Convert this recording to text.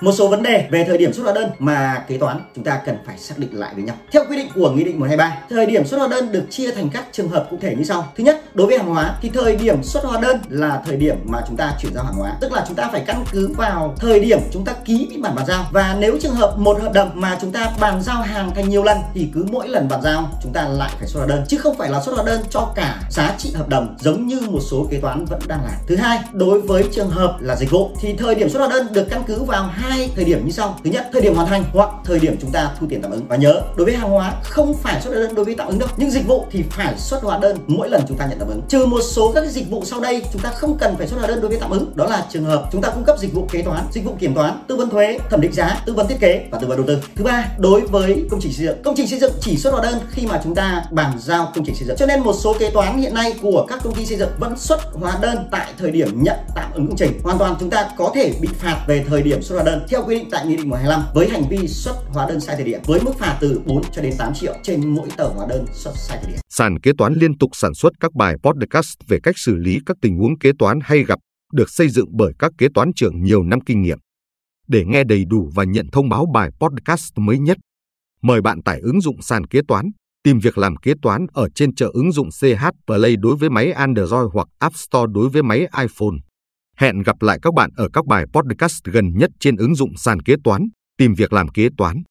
Một số vấn đề về thời điểm xuất hóa đơn mà kế toán chúng ta cần phải xác định lại với nhau. Theo quy định của Nghị định 123, thời điểm xuất hóa đơn được chia thành các trường hợp cụ thể như sau. Thứ nhất, đối với hàng hóa thì thời điểm xuất hóa đơn là thời điểm mà chúng ta chuyển giao hàng hóa, tức là chúng ta phải căn cứ vào thời điểm chúng ta ký biên bản bàn giao. Và nếu trường hợp một hợp đồng mà chúng ta bàn giao hàng thành nhiều lần thì cứ mỗi lần bàn giao chúng ta lại phải xuất hóa đơn chứ không phải là xuất hóa đơn cho cả giá trị hợp đồng giống như một số kế toán vẫn đang làm. Thứ hai, đối với trường hợp là dịch vụ thì thời điểm xuất hóa đơn được căn cứ vào hai hai thời điểm như sau. Thứ nhất, thời điểm hoàn thành hoặc thời điểm chúng ta thu tiền tạm ứng. Và nhớ, đối với hàng hóa không phải xuất hóa đơn đối với tạm ứng đâu. Nhưng dịch vụ thì phải xuất hóa đơn mỗi lần chúng ta nhận tạm ứng. Trừ một số các dịch vụ sau đây chúng ta không cần phải xuất hóa đơn đối với tạm ứng. Đó là trường hợp chúng ta cung cấp dịch vụ kế toán, dịch vụ kiểm toán, tư vấn thuế, thẩm định giá, tư vấn thiết kế và tư vấn đầu tư. Thứ ba, đối với công trình xây dựng. Công trình xây dựng chỉ xuất hóa đơn khi mà chúng ta bàn giao công trình xây dựng. Cho nên một số kế toán hiện nay của các công ty xây dựng vẫn xuất hóa đơn tại thời điểm nhận tạm ứng công trình. Hoàn toàn chúng ta có thể bị phạt về thời điểm xuất hóa đơn. Vâng, theo quy định tại Nghị định 125 với hành vi xuất hóa đơn sai thời điểm với mức phạt từ 4 cho đến 8 triệu trên mỗi tờ hóa đơn xuất sai thời điểm. Sàn kế toán liên tục sản xuất các bài podcast về cách xử lý các tình huống kế toán hay gặp được xây dựng bởi các kế toán trưởng nhiều năm kinh nghiệm. Để nghe đầy đủ và nhận thông báo bài podcast mới nhất, mời bạn tải ứng dụng sàn kế toán, tìm việc làm kế toán ở trên chợ ứng dụng CH Play đối với máy Android hoặc App Store đối với máy iPhone. Hẹn gặp lại các bạn ở các bài podcast gần nhất trên ứng dụng sàn kế toán, tìm việc làm kế toán.